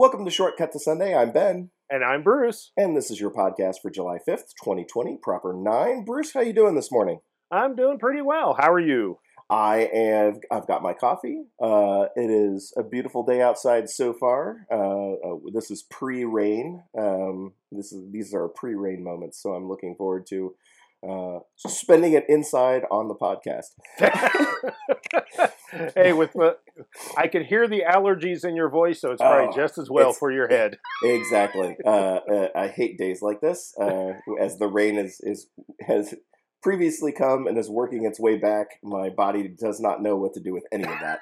Welcome to Shortcut to Sunday. I'm Ben, And I'm Bruce. and this is your podcast for July 5th, 2020, proper 9. Bruce, how you doing this morning? I'm doing pretty well. How are you? I have I've got my coffee. Uh, it is a beautiful day outside so far. Uh, uh, this is pre-rain. Um, this is these are pre-rain moments, so I'm looking forward to uh, spending it inside on the podcast. hey, with the, I can hear the allergies in your voice, so it's probably Oh, just as well for your head. Exactly. Uh, uh, I hate days like this, uh, as the rain is is has previously come and is working its way back. My body does not know what to do with any of that.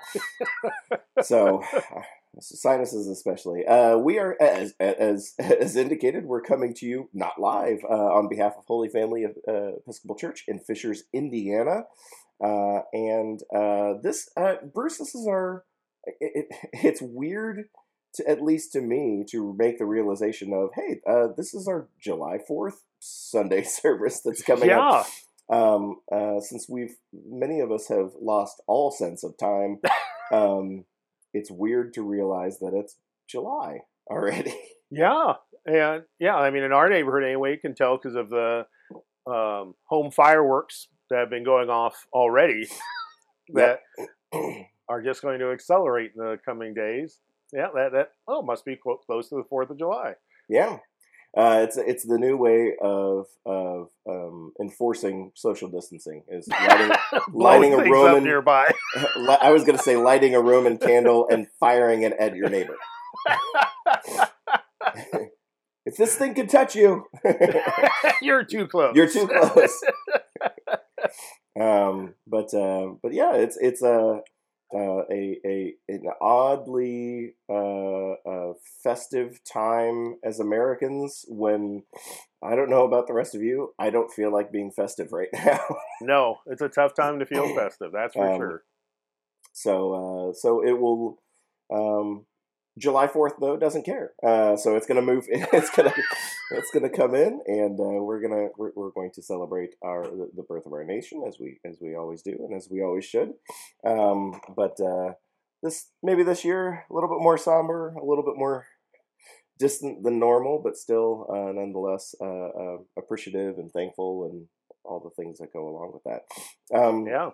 so, uh, sinuses especially. Uh, we are as as as indicated. We're coming to you not live uh, on behalf of Holy Family of uh, Episcopal Church in Fishers, Indiana. Uh, and uh, this, uh, Bruce, this is our. It, it, it's weird to at least to me to make the realization of hey uh, this is our july 4th sunday service that's coming up yeah, um, uh, since we've many of us have lost all sense of time um, it's weird to realize that it's july already yeah, and yeah. I mean, in our neighborhood anyway, you can tell because of the um, home fireworks that have been going off already. that are just going to accelerate in the coming days. Yeah, that that oh must be clo- close to the Fourth of July. yeah uh, it's it's the new way of of um, enforcing social distancing is lighting, lighting a Roman nearby. I was going to say lighting a Roman candle and firing it at your neighbor. if this thing can touch you, You're too close. you're too close. Um, but uh, but yeah, it's it's a uh, a a an oddly uh, uh, festive time as Americans. When I don't know about the rest of you, I don't feel like being festive right now. No, it's a tough time to feel festive. That's for Um, sure. So uh, so it will. Um, July Fourth though doesn't care, uh, so it's gonna move. It's gonna it's gonna come in, and uh, we're gonna we're, we're going to celebrate our the, the birth of our nation as we as we always do and as we always should. Um, but uh, this maybe this year a little bit more somber, a little bit more distant than normal, but still uh, nonetheless uh, uh, appreciative and thankful and all the things that go along with that. Um, Yeah,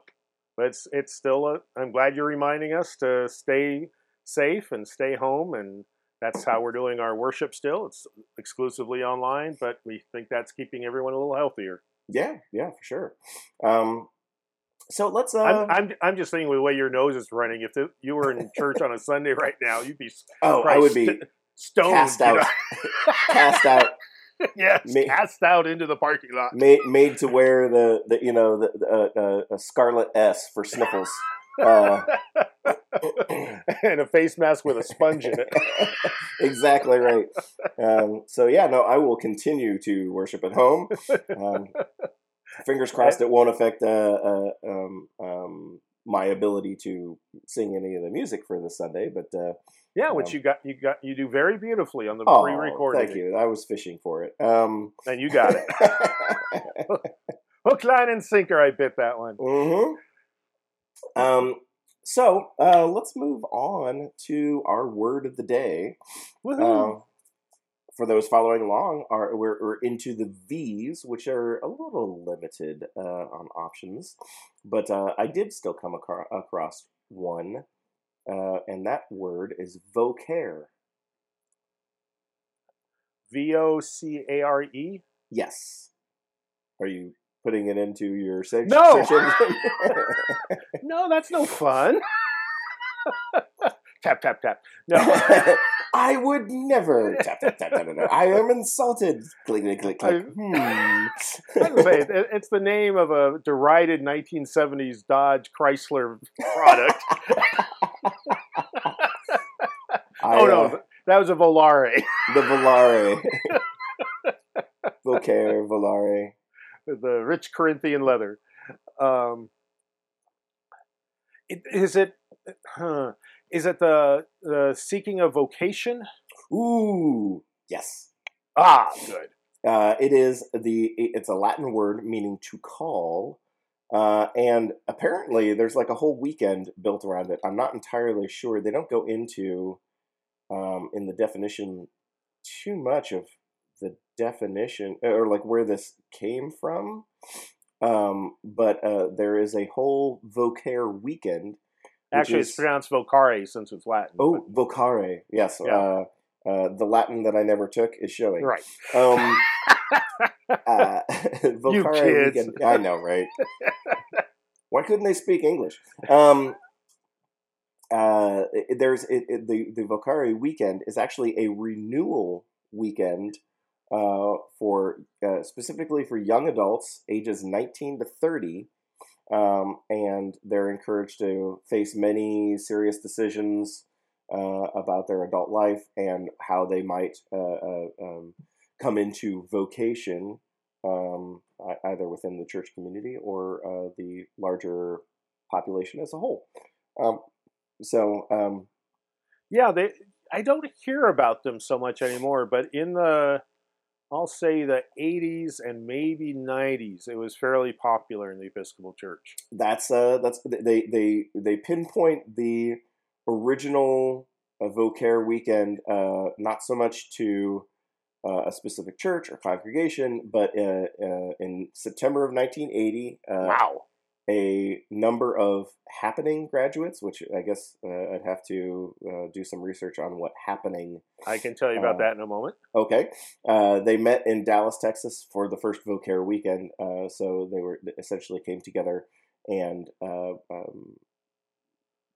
but it's it's still. A, I'm glad you're reminding us to stay safe and stay home, and that's how we're doing our worship. Still, it's exclusively online, but we think that's keeping everyone a little healthier. Yeah, yeah, for sure. Um, so let's. Uh, I'm, I'm I'm just thinking with the way your nose is running. If the, you were in church on a Sunday right now, you'd be oh, I would be st- stoned. cast you out, know? cast out, yes, Me- cast out into the parking lot. made made to wear the, the you know the, the uh, uh, a scarlet S for sniffles. Uh, and a face mask with a sponge in it. exactly right. Um, so yeah, no, I will continue to worship at home. Um, fingers crossed, it won't affect uh, uh, um, um, my ability to sing any of the music for this Sunday. But uh, Yeah, which Um, you got you got you do very beautifully on the oh, pre-recording. thank you. I was fishing for it. Um, And you got it. Hook, line, and sinker. I bit that one. hmm Um, so uh, let's move on to our word of the day. Woohoo! Uh, for those following along, are we're, we're into the V's, which are a little limited uh, on options, but uh, I did still come acro- across one, uh, and that word is vocare. V O C A R E. Yes. Are you putting it into your search? No! No, that's no fun. tap tap tap. No. I would never. Tap, tap, tap, tap, tap, tap. I am insulted. Click, click, click, click. Hmm. Say, it- it's the name of a derided 1970s Dodge Chrysler product. I, oh uh, no, that was a Volare. the Volare. Vocare, Volare. The rich Corinthian leather. Um, it, is it? Huh, is it the the seeking a vocation? Ooh, yes. Ah, good. Uh, it is the. It's a Latin word meaning to call, uh, and apparently there's like a whole weekend built around it. I'm not entirely sure. They don't go into um, in the definition too much of the definition or like where this came from. Um, but uh, there is a whole vocare weekend. Actually, is- it's pronounced vocare since it's Latin. oh vocare. Yes, Yeah. uh, uh, the Latin that I never took is showing. right. Um, uh, vocare kids. weekend. I know, right? Why couldn't they speak English? Um, uh, there's it, it, the the Vocare weekend is actually a renewal weekend uh, for uh, specifically for young adults ages 19 to 30, um, and they're encouraged to face many serious decisions uh, about their adult life and how they might uh, uh, um, come into vocation um, either within the church community or uh, the larger population as a whole. Um, so, um, Yeah, they. I don't hear about them so much anymore, but in the, I'll say the 80s and maybe 90s, it was fairly popular in the Episcopal Church. that's uh, that's they they they pinpoint the original uh, Vocare weekend, uh, not so much to uh, a specific church or congregation, but uh, uh, in September of 1980, uh, wow. A number of happening graduates, which I guess uh, I'd have to uh, do some research on what happening I can tell you about uh, that in a moment. Okay. Uh, they met in Dallas, Texas for the first Vocare weekend. Uh, so they were essentially came together and uh, um,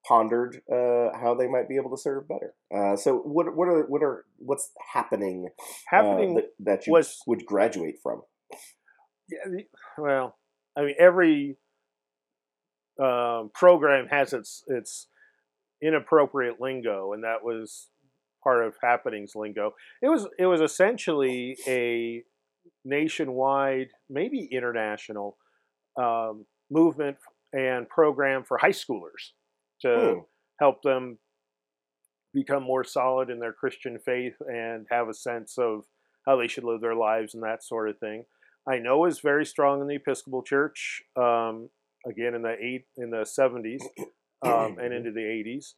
pondered uh, how they might be able to serve better. Uh, so what what are what are what's happening, Happening that, that you was- would graduate from? Yeah, well, I mean, every um, program has its its inappropriate lingo, and that was part of happenings lingo. It was it was essentially a nationwide, maybe international, um, movement and program for high schoolers to Hmm. help them become more solid in their Christian faith and have a sense of how they should live their lives and that sort of thing. I know is very strong in the Episcopal Church. Um, again, in the eight in the seventies um, and into the eighties,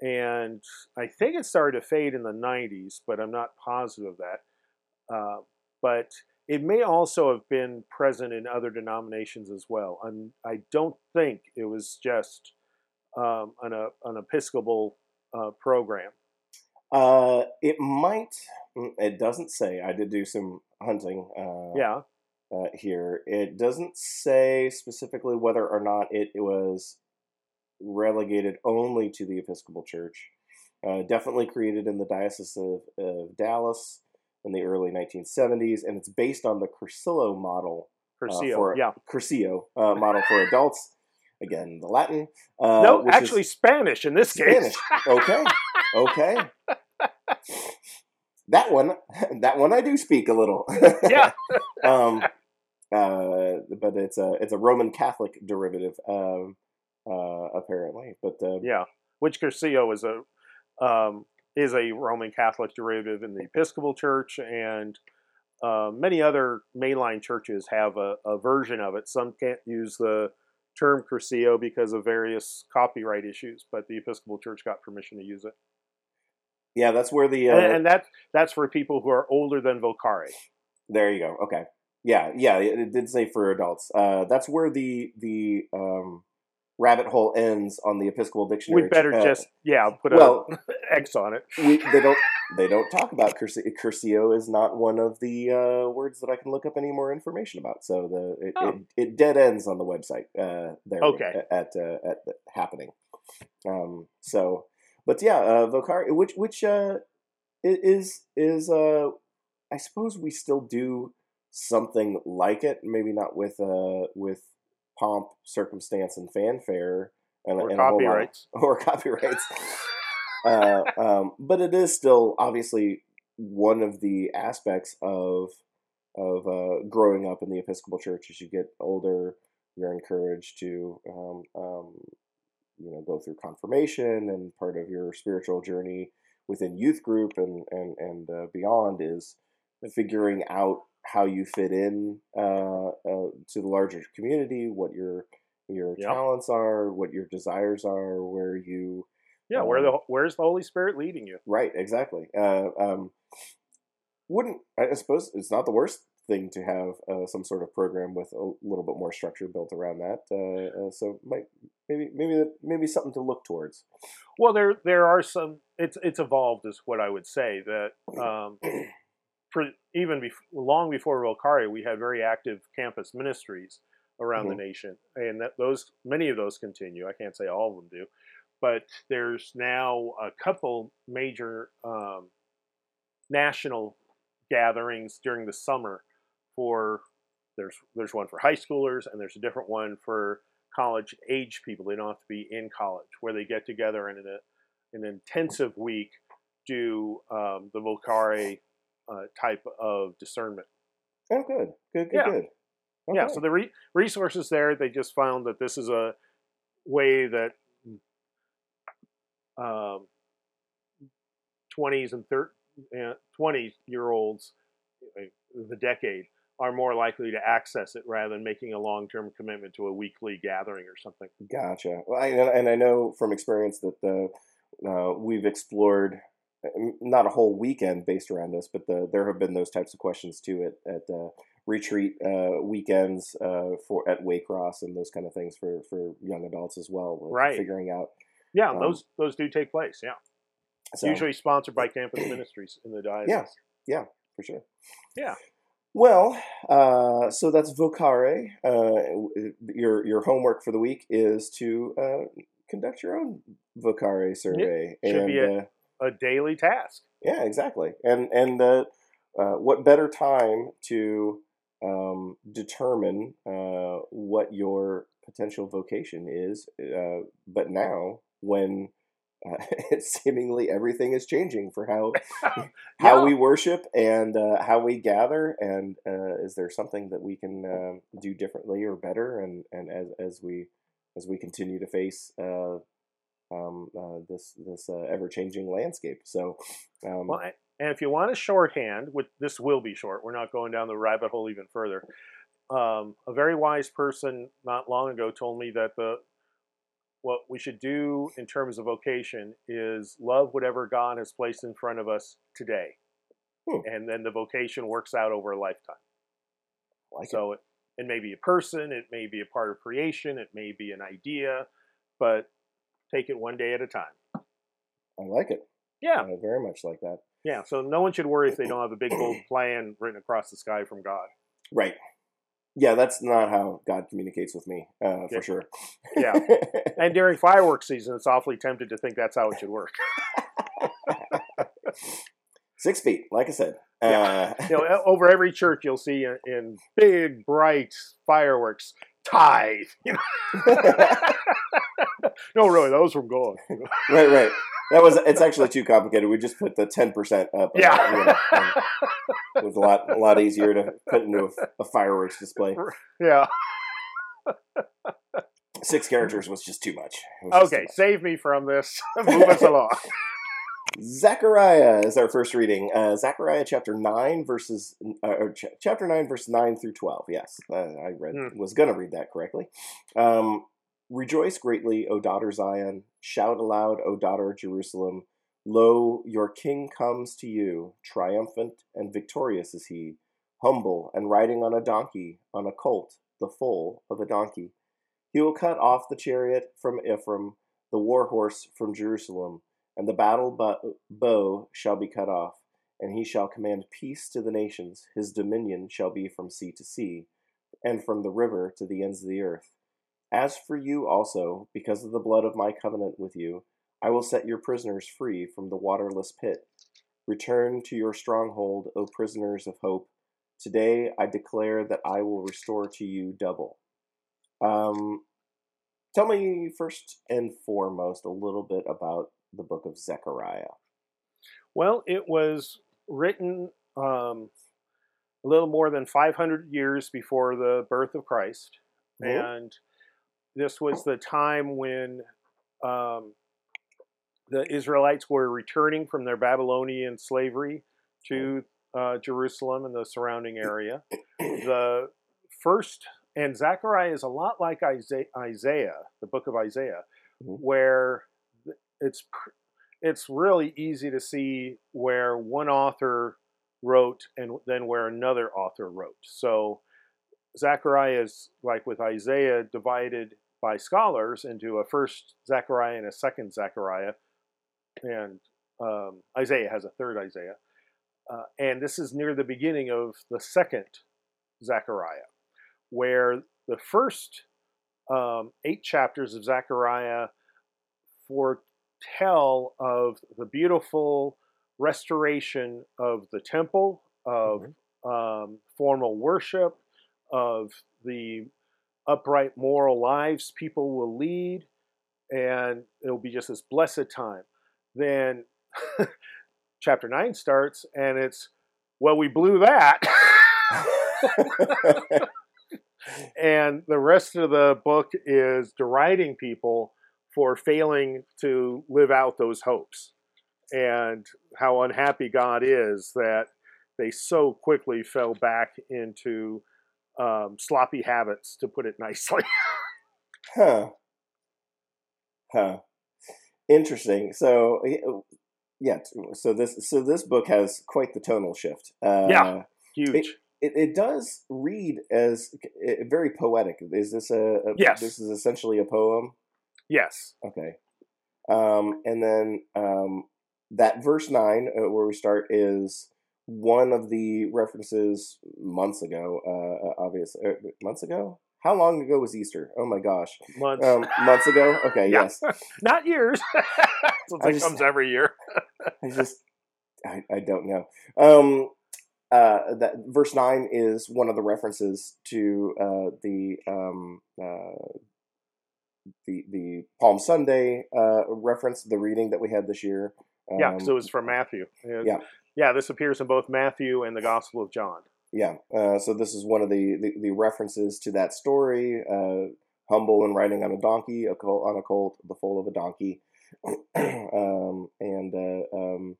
and I think it started to fade in the nineties, but I'm not positive of that. Uh, but it may also have been present in other denominations as well. And I don't think it was just um, an, uh, an Episcopal uh, program. Uh, it might. mm, It doesn't say. I did do some hunting. Uh, Yeah, uh, here. It doesn't say specifically whether or not it, was relegated only to the Episcopal Church. Uh, definitely created in the Diocese of, of Dallas in the early 1970s, and it's based on the Cursillo model. Cursillo. for- yeah. Cursillo uh, model for adults. Again, the Latin. Uh, no, actually Spanish in this case. Spanish. case. Okay, okay. That one, that one, I do speak a little. yeah. um, uh, but it's a it's a Roman Catholic derivative, um, uh, apparently. But uh, Yeah, which Cursillo is a um, is a Roman Catholic derivative in the Episcopal Church, and uh, many other mainline churches have a, a version of it. Some can't use the term Cursillo because of various copyright issues, but the Episcopal Church got permission to use it, yeah, that's where the uh, and, and that that's for people who are older than Vocare. there you go. Okay, yeah, yeah, it, it did say for adults. Uh, that's where the the um, rabbit hole ends on the Episcopal dictionary. We better Uh, just yeah put well, a X on it. we, they don't they don't talk about cursi- cursillo is not one of the uh, words that I can look up any more information about. So the it, Oh. it, it dead ends on the website uh, there Okay. at uh, at the happening. Um, so, but yeah, uh, Vocari, which which uh, is is uh, I suppose we still do something like it, maybe not with uh, with pomp, circumstance, and fanfare. And, Or and a whole lot of- copyrights. or copyrights. uh, um, but it is still obviously one of the aspects of of uh, growing up in the Episcopal Church. As you get older, you're encouraged to um, um, you know go through confirmation, and part of your spiritual journey within youth group and and and uh, beyond is figuring out how you fit in uh, uh, to the larger community, what your your Yep. talents are, what your desires are, where you Yeah, where Um, the where's the Holy Spirit leading you? Right, exactly. Uh, um, wouldn't I suppose it's not the worst thing to have uh, some sort of program with a little bit more structure built around that. Uh, uh, so might maybe maybe maybe something to look towards. Well, there there are some. It's it's evolved, is what I would say. That um, even bef- long before Vocari, we had very active campus ministries around the nation, and that those many of those continue. I can't say all of them do, but there's now a couple major um, national gatherings during the summer for there's there's one for high schoolers and there's a different one for college age people. They don't have to be in college where they get together and in a, an intensive week do um, the Vocare uh, type of discernment. Oh, good, good, good, Yeah. good. Yeah, Okay. so the re- resources there, they just found that this is a way that um, 20s and thir- uh, 20 year olds, uh, the decade, are more likely to access it rather than making a long term commitment to a weekly gathering or something. Gotcha. Well, I, and I know from experience that the uh, we've explored uh, not a whole weekend based around this, but the, there have been those types of questions too at at uh, retreat uh, weekends uh, for at Waycross and those kind of things for for young adults as well. Right. Figuring out. Yeah, Um, those those do take place. Yeah, So, usually sponsored by campus ministries in the diocese. Yeah, yeah, for sure. Yeah. Well, uh, so that's vocare. Uh, your your homework for the week is to uh, conduct your own vocare survey, should and be a- uh, A daily task. yeah, exactly. And and uh, uh, what better time to um, determine uh, what your potential vocation is, uh, but now when uh, seemingly everything is changing for how how we worship and uh, how we gather, and uh, is there something that we can do differently or better, and and as as we as we continue to face. Um, uh, this this uh, ever changing landscape. So, um, Well, and if you want a shorthand, which this will be short, we're not going down the rabbit hole even further. Um, a very wise person not long ago told me that the what we should do in terms of vocation is love whatever God has placed in front of us today, Hmm. and then the vocation works out over a lifetime. like it. So it, it may be a person, it may be a part of creation, it may be an idea, but take it one day at a time. I like it. Yeah, I very much like that. yeah. So no one should worry if they don't have a big bold plan written across the sky from God. Right. Yeah, that's not how God communicates with me, uh, for Yeah. sure. Yeah. And during fireworks season, it's awfully tempted to think that's how it should work. Six feet, like I said. Yeah. Uh, You know, over every church, you'll see in, in big, bright fireworks, tithe. You know, no, really, that was from God. right, right. That was. It's actually too complicated. We just put the ten percent up. Yeah. you know, it was a lot, a lot easier to put into a, a fireworks display. yeah. Six characters was just too much. Just too Okay, much. save me from this. Move us along. Zechariah is our first reading. Uh, Zechariah chapter nine verses, uh, or ch- chapter nine verse nine through twelve. Yes, uh, I read Hmm. was going to read that correctly. Um, Rejoice greatly, O daughter Zion! Shout aloud, O daughter Jerusalem! Lo, your king comes to you, triumphant and victorious is he, humble and riding on a donkey, on a colt, the foal of a donkey. He will cut off the chariot from Ephraim, the war horse from Jerusalem and the battle bow shall be cut off, and he shall command peace to the nations. His dominion shall be from sea to sea, and from the river to the ends of the earth. As for you also, because of the blood of my covenant with you, I will set your prisoners free from the waterless pit. Return to your stronghold, O prisoners of hope. Today I declare that I will restore to you double. Um, tell me first and foremost a little bit about the book of Zechariah. Well, it was written um, a little more than 500 years before the birth of Christ. Mhm. And this was the time when um, the Israelites were returning from their Babylonian slavery to uh, Jerusalem and the surrounding area. The first, and Zechariah is a lot like Isaiah, Isaiah the book of Isaiah, Mhm. where it's it's really easy to see where one author wrote and then where another author wrote. So Zechariah is like with Isaiah divided by scholars into a first Zechariah and a second Zechariah, and um, Isaiah has a third Isaiah. Uh, and this is near the beginning of the second Zechariah, where the first um, eight chapters of Zechariah foretell of the beautiful restoration of the temple, of mm-hmm. um, formal worship, of the upright moral lives people will lead, and it'll be just this blessed time. Then chapter 9 starts, and it's, well, we blew that. and the rest of the book is deriding people for failing to live out those hopes and how unhappy God is that they so quickly fell back into um, sloppy habits, to put it nicely. huh. Huh. Interesting. So, yeah. So this so this book has quite the tonal shift. Uh, yeah. Huge. It, it, it, does read as very poetic. Is this a, a yes? This is essentially a poem. Yes. Okay. Um, and then um, that verse nine, uh, where we start, is one of the references months ago. Uh, uh obviously, uh, months ago. How long ago was Easter? Oh my gosh, months. Um, months ago. Okay, yes, not years. so it comes every year. I just, I, I don't know. Um, uh, that verse nine is one of the references to uh, the um, uh, the the Palm Sunday uh, reference, the reading that we had this year. Um, yeah, because it was from Matthew. yeah, yeah, this appears in both Matthew and the Gospel of John. Yeah, uh, so this is one of the, the, the references to that story. Uh, humble and riding on a donkey, a on a colt, the foal of a donkey. um, and uh, um,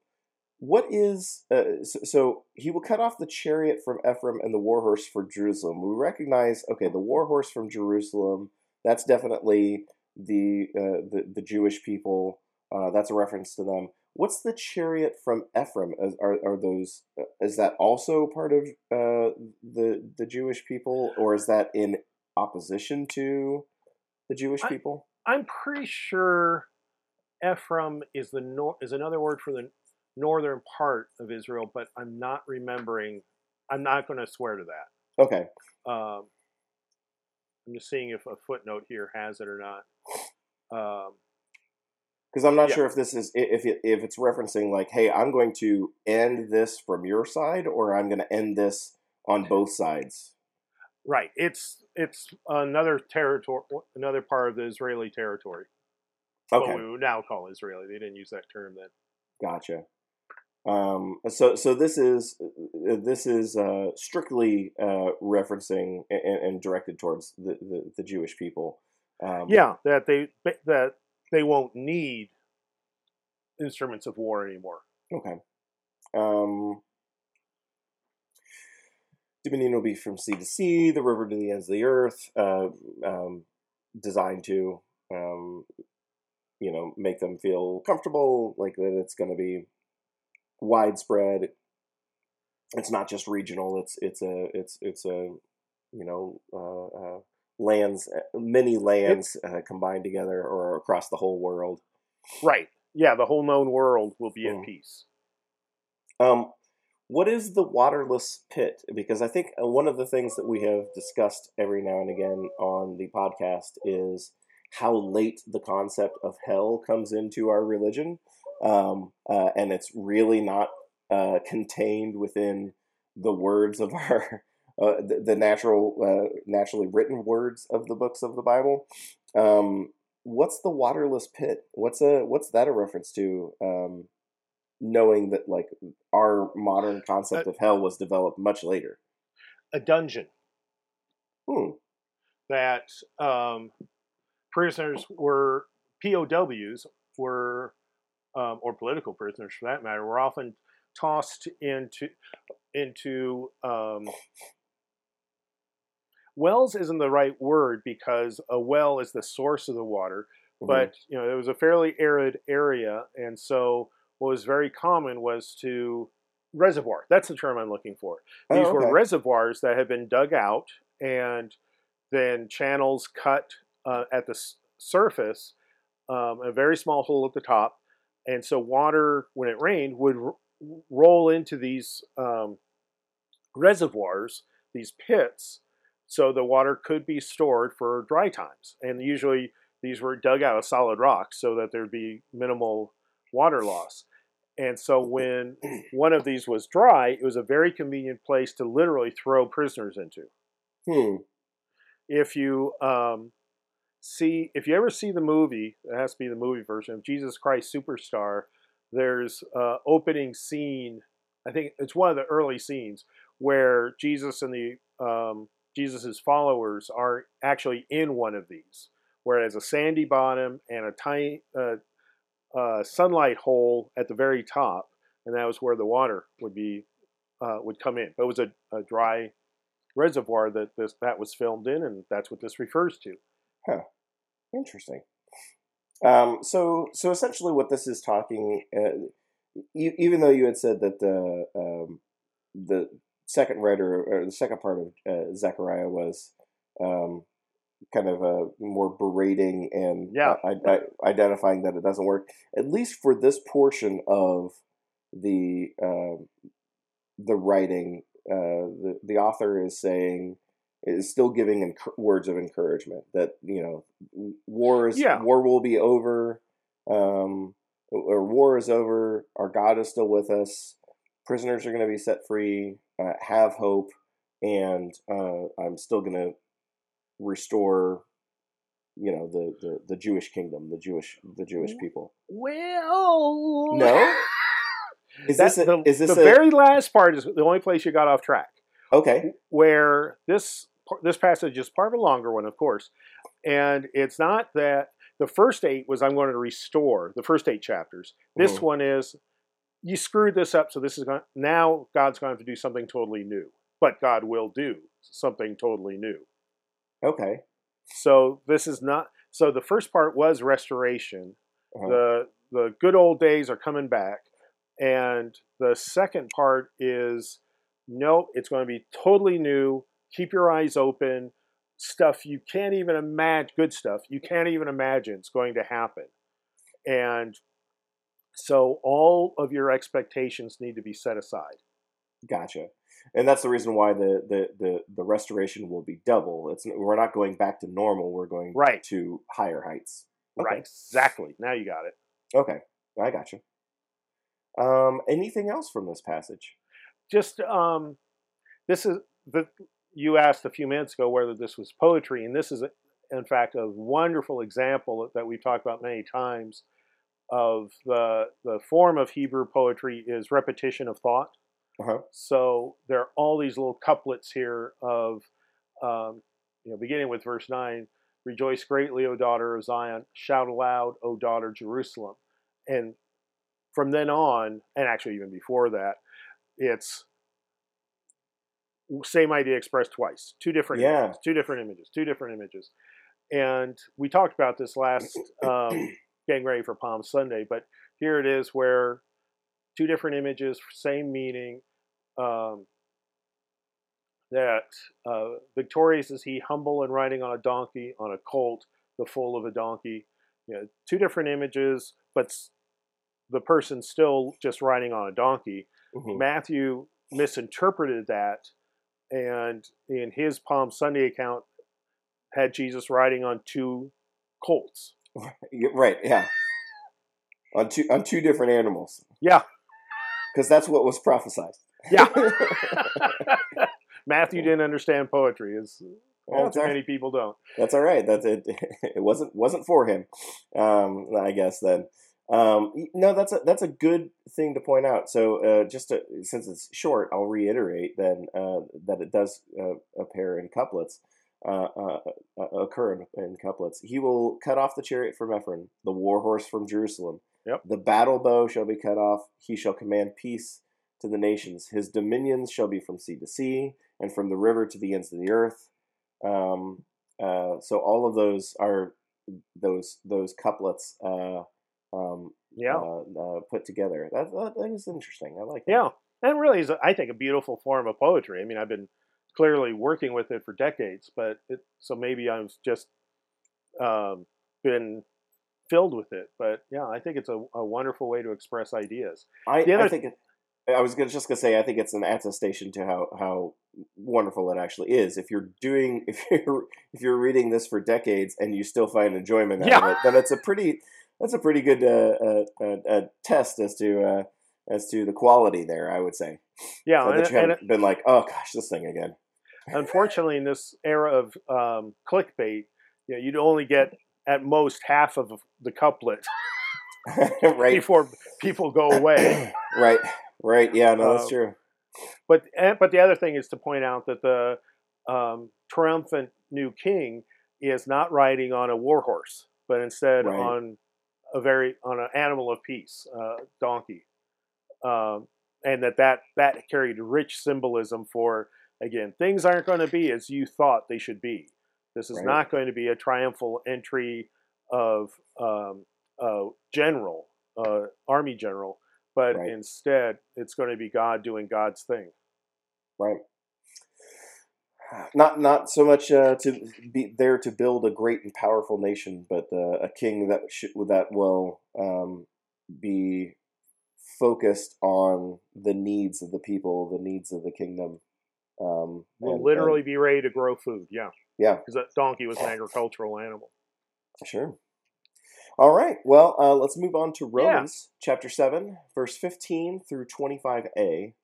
what is uh, so, so, he will cut off the chariot from Ephraim and the war horse for Jerusalem. We recognize okay, the war horse from Jerusalem. That's definitely the uh, the the Jewish people. Uh, that's a reference to them. What's the chariot from Ephraim? Are, are those uh, is that also part of uh, the the Jewish people, or is that in opposition to the Jewish I, people? I'm pretty sure Ephraim is the nor- is another word for the northern part of Israel, but I'm not remembering. I'm not going to swear to that. Okay. Um, I'm just seeing if a footnote here has it or not. Um, because I'm not yeah. sure if this is if it, if it's referencing like, hey, I'm going to end this from your side, or I'm going to end this on both sides. Right. It's it's another territory, another part of the Israeli territory. Okay. What we would now call Israeli. They didn't use that term then. Gotcha. Um, so so this is this is uh, strictly uh, referencing and, and, directed towards the, the, the Jewish people. Um, yeah, that they that they won't need instruments of war anymore. Okay. Um, dominion will be from sea to sea, the river to the ends of the earth, uh, um, designed to, um, you know, make them feel comfortable, like that it's going to be widespread. It's not just regional. It's it's a it's it's a you know uh, uh, lands, uh, many lands uh, combined together or across the whole world. Right. Yeah, the whole known world will be mm. at peace. Um, what is the waterless pit? Because I think uh, one of the things that we have discussed every now and again on the podcast is how late the concept of hell comes into our religion, um, uh, and it's really not uh, contained within the words of our uh, the, the, natural, uh, naturally written words of the books of the Bible. Um, what's the waterless pit? What's a what's that a reference to? Um, knowing that like our modern concept uh, of hell was developed much later. A dungeon. Hmm. That um, prisoners were POWs were, um, or political prisoners for that matter, were often tossed into into um, wells isn't the right word because a well is the source of the water, Mhm. but you know it was a fairly arid area, and so what was very common was to reservoir. That's the term I'm looking for. Oh, These okay. were reservoirs that had been dug out and then channels cut uh, at the s- surface, um, a very small hole at the top, and so water, when it rained, would r- roll into these um, reservoirs, these pits, so the water could be stored for dry times. And usually these were dug out of solid rock so that there'd be minimal water loss. And so when one of these was dry, it was a very convenient place to literally throw prisoners into. Hmm. If you um, see, if you ever see the movie, it has to be the movie version of Jesus Christ Superstar. There's uh, opening scene. I think it's one of the early scenes where Jesus and the um, Jesus's followers are actually in one of these, whereas a sandy bottom and a tiny uh, uh, sunlight hole at the very top, and that was where the water would be uh, would come in. But it was a, a dry reservoir that this that was filmed in, and that's what this refers to. Huh. Interesting. Um, so, so essentially, what this is talking, uh, e- even though you had said that the um, the second writer or the second part of uh, Zechariah was um, kind of a more berating and Yeah. uh, I, I, identifying that it doesn't work. At least for this portion of the um the writing, uh, the the author is saying is still giving enc- words of encouragement that you know war is Yeah. war will be over um or war is over our god is still with us prisoners are going to be set free uh, have hope and uh, i'm still going to restore you know the, the the jewish kingdom the jewish the jewish people Well, no is this a, the, is this the a, very last part is the only place you got off track. okay where this this passage is part of a longer one, of course, and it's not that the first eight was I'm going to restore the first eight chapters. This Mhm. one is you screwed this up, so this is going now God's going to have to do something totally new, but God will do something totally new. okay So this is not. So the first part was restoration. Uh-huh. The the good old days are coming back, and the second part is no, it's going to be totally new. Keep your eyes open. Stuff you can't even imagine, good stuff you can't even imagine it's going to happen, and so all of your expectations need to be set aside. Gotcha. And that's the reason why the, the, the, the restoration will be double. It's we're not going back to normal. We're going Right. to higher heights. Okay. Right, exactly. Now you got it. Okay, I got you. Um, anything else from this passage? just um, this is the you asked a few minutes ago whether this was poetry, and this is in fact a wonderful example that we've talked about many times of the the form of Hebrew poetry is repetition of thought. Uh-huh. So there are all these little couplets here of um, you know beginning with verse nine. Rejoice greatly, O daughter of Zion. Shout aloud, O daughter Jerusalem. And from then on, and actually even before that, it's same idea expressed twice two different Yeah. images two different images two different images and we talked about this last um, getting ready for palm sunday but here it is where two different images same meaning um, that uh, victorious is he humble and riding on a donkey on a colt the foal of a donkey you know, two different images but the person still just riding on a donkey Mhm. Matthew misinterpreted that, and in his Palm Sunday account, had Jesus riding on two colts. Right. Yeah. On two on two different animals, Yeah, because that's what was prophesied. yeah. Matthew didn't understand poetry, as all too many people don't. That's all right. That's it. It wasn't wasn't for him. Um, I guess then. Um, no, that's a that's a good thing to point out. So uh, just to, since it's short, I'll reiterate then uh, that it does uh, appear in couplets. Uh, uh, uh, occur in, in couplets. He will cut off the chariot from Ephraim, the war horse from Jerusalem. Yep. The battle bow shall be cut off. He shall command peace to the nations. His dominions shall be from sea to sea, and from the river to the ends of the earth. Um, uh, so all of those are those those couplets uh, um, Yeah. uh, uh, put together. That, that that is interesting. I like that. Yeah, and really is, I think, a beautiful form of poetry. I mean, I've been clearly working with it for decades, but it, so maybe I've just um, been filled with it. But yeah, I think it's a, a wonderful way to express ideas. I, I think it, I was gonna, just gonna say I think it's an attestation to how how wonderful it actually is. If you're doing if you're if you're reading this for decades and you still find enjoyment out of it, then it's a pretty that's a pretty good uh, uh, uh, uh, test as to uh, as to the quality there. I would say Yeah, So that you haven't been like, oh gosh, this thing again. Unfortunately, in this era of um, clickbait, you know, you'd only get at most half of the couplet right, before people go away. right, right. Yeah, no, that's Uh, true. But but the other thing is to point out that the um, triumphant new king is not riding on a war horse, but instead Right. on a very on an animal of peace, uh, donkey, um, and that that that carried rich symbolism for again things aren't going to be as you thought they should be. This is Right. not going to be a triumphal entry of um, a general, uh, army general, but Right. instead it's going to be God doing God's thing. right not not so much uh, to be there to build a great and powerful nation but uh, a king that should, that will um, be focused on the needs of the people the needs of the kingdom um, Will and- literally be ready to grow food. Yeah, yeah because that donkey was an agricultural animal. Sure. All right. Well, uh, let's move on to Yeah. Romans chapter 7, verse 15 through 25a.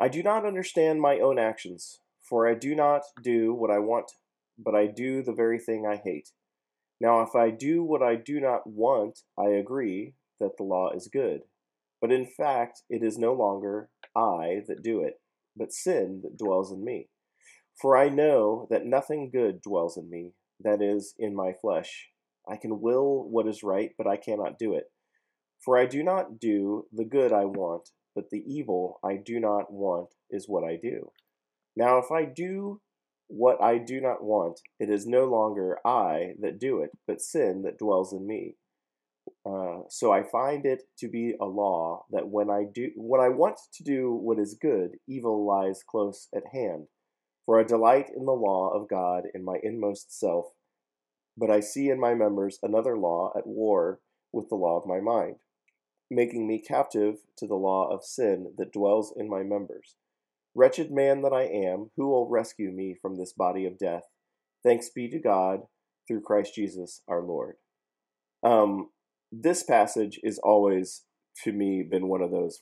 I do not understand my own actions, for I do not do what I want, but I do the very thing I hate. Now, if I do what I do not want, I agree that the law is good. But in fact, it is no longer I that do it, but sin that dwells in me. For I know that nothing good dwells in me, that is, in my flesh. I can will what is right, but I cannot do it. For I do not do the good I want, but the evil I do not want is what I do. Now, if I do what I do not want, it is no longer I that do it, but sin that dwells in me. Uh, so I find it to be a law that when I do when I want to do what is good, evil lies close at hand. For I delight in the law of God in my inmost self, but I see in my members another law at war with the law of my mind, making me captive to the law of sin that dwells in my members. Wretched man that I am, who will rescue me from this body of death? Thanks be to God through Christ Jesus our Lord. Um, this passage is always, to me, been one of those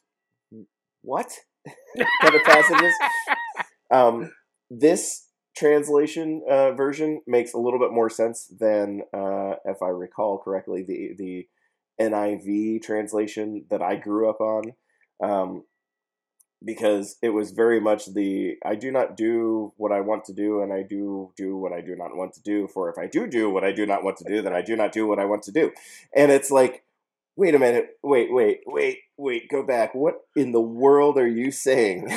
what kind of passages. Um, this translation uh, version makes a little bit more sense than, uh, if I recall correctly, the the NIV translation that I grew up on, um, because it was very much the I do not do what I want to do, and I do do what I do not want to do. For if I do do what I do not want to do, then I do not do what I want to do. And it's like, wait a minute, wait, wait, wait, wait, go back. What in the world are you saying?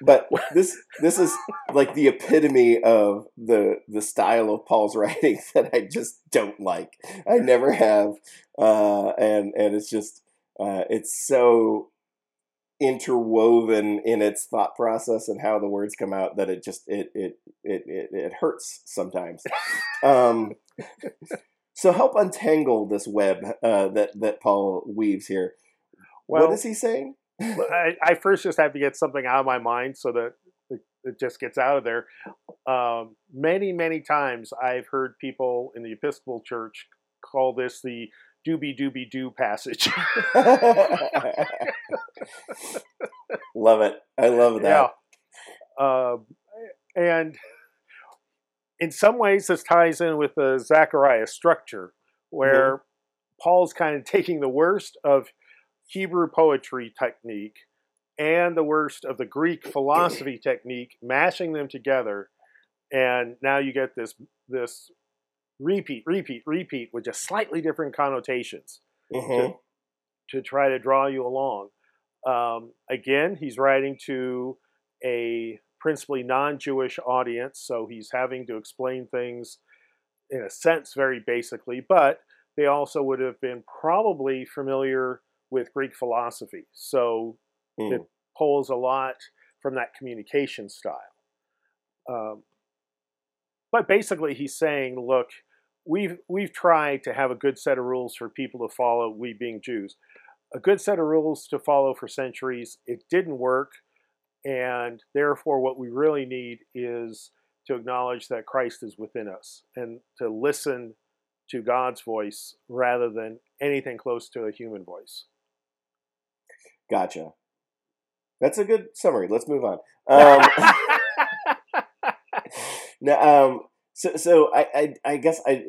but this this is like the epitome of the the style of Paul's writing that I just don't like. I never have, uh, and and it's just uh, it's so interwoven in its thought process and how the words come out that it just it it it it, it hurts sometimes. Um, so help untangle this web uh, that that Paul weaves here. Well- what is he saying? I, I first just have to get something out of my mind so that it, it just gets out of there. Um, many, many times I've heard people in the Episcopal Church call this the doobie doobie doo passage. love it. I love yeah. that. Um, and in some ways, this ties in with the Zechariah structure, where Paul's kind of taking the worst of Hebrew poetry technique and the worst of the Greek philosophy technique, mashing them together, and now you get this this repeat, repeat, repeat with just slightly different connotations Mhm. to try to draw you along. Um, again, he's writing to a principally non-Jewish audience, so he's having to explain things in a sense very basically, but they also would have been probably familiar with Greek philosophy. So Mm. it pulls a lot from that communication style. Um, but basically, he's saying, look, we've we've tried to have a good set of rules for people to follow. We being Jews, a good set of rules to follow for centuries. It didn't work, and therefore, what we really need is to acknowledge that Christ is within us and to listen to God's voice rather than anything close to a human voice. Gotcha. That's a good summary. Let's move on. Um, now, um, so so I, I I guess I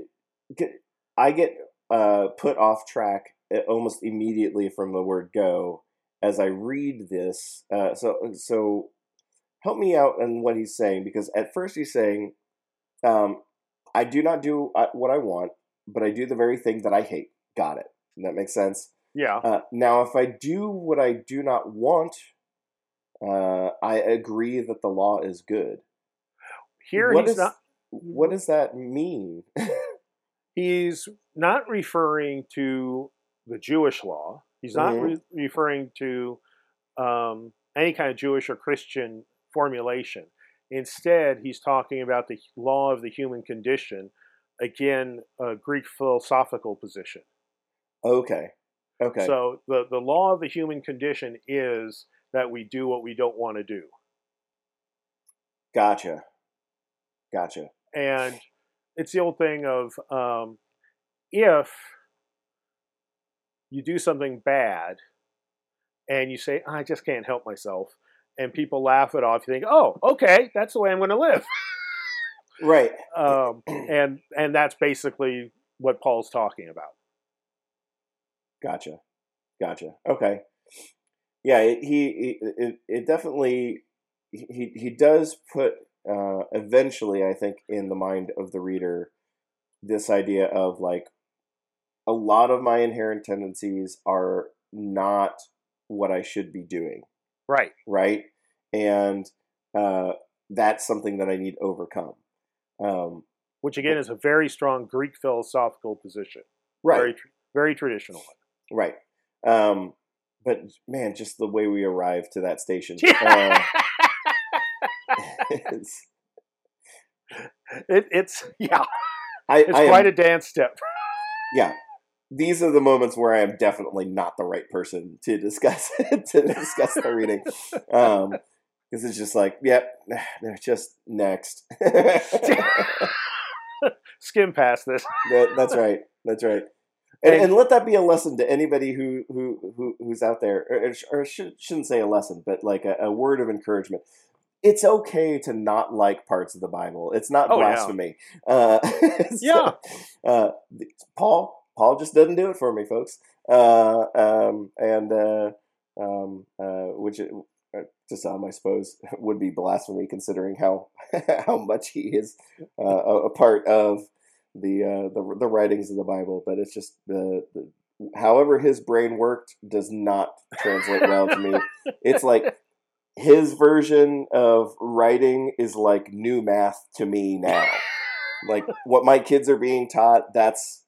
get I get uh, put off track uh, almost immediately from the word go as I read this. Uh, so so help me out on what he's saying because at first he's saying, um, I do not do uh, what I want, but I do the very thing that I hate. Got it. That makes sense. yeah, Uh, now, if I do what I do not want, uh, I agree that the law is good. here What he's is- not. What does that mean? he's not referring to the Jewish law. He's not Mhm. re- referring to um, any kind of Jewish or Christian formulation. Instead, he's talking about the law of the human condition, again, a Greek philosophical position. okay. Okay. So the, the law of the human condition is that we do what we don't want to do. gotcha. Gotcha. And it's the old thing of um, if you do something bad and you say, I just can't help myself, and people laugh it off, you think, oh, okay, that's the way I'm going to live. Right. Um, and and that's basically what Paul's talking about. Gotcha. Gotcha. Okay. Yeah, it, he, he it, it definitely he he does put uh, eventually, I think, in the mind of the reader, this idea of like a lot of my inherent tendencies are not what I should be doing, Right. right? And uh, that's something that I need to overcome. Um, Which again is a very strong Greek philosophical position. right. Very very traditional one. Right. Um, but man, just the way we arrived to that station. Uh, it's, it, it's yeah, I, it's I am- quite a dance step. yeah. These are the moments where I am definitely not the right person to discuss to discuss the reading, um, because it's just like, yep, just next. Skim past this. That, that's right. That's right. And, And- and let that be a lesson to anybody who who, who who's out there, or, or should, shouldn't say a lesson, but like a, a word of encouragement. It's okay to not like parts of the Bible. It's not Oh, yeah. blasphemy. Uh, so, Yeah. uh, Paul Paul just doesn't do it for me, folks. Uh, um, and uh, um, uh, which it, uh, to some, I suppose, would be blasphemy considering how how much he is uh, a, a part of the, uh, the the writings of the Bible. But it's just the, the however his brain worked does not translate well to me. It's like his version of writing is like new math to me now. Like what my kids are being taught, that's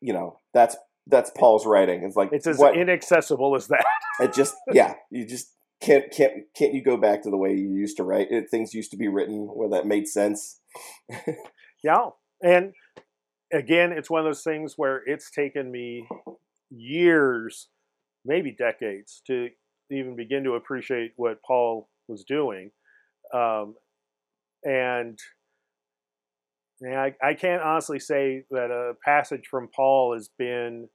you know that's that's Paul's writing. It's like It's as what inaccessible as that. it just yeah you just can't can't can't you go back to the way you used to write it things used to be written where that made sense Yeah. And again, it's one of those things where it's taken me years, maybe decades, to even begin to appreciate what Paul was doing. Um, and yeah, I, I can't honestly say that a passage from Paul has been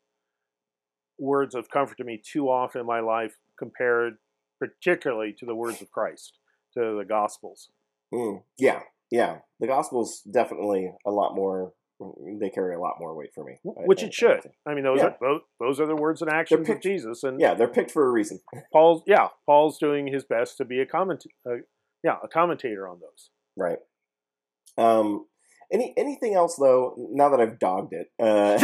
words of comfort to me too often in my life compared particularly to the words of Christ, to the Gospels. Mm, yeah yeah the gospel's definitely a lot more they carry a lot more weight for me Which it should. I. I mean, those Yeah. are those, those are the words and actions of Jesus, and yeah they're picked for a reason Paul's yeah, Paul's doing his best to be a comment, uh, yeah, a commentator on those. right um any anything else though now that i've dogged it uh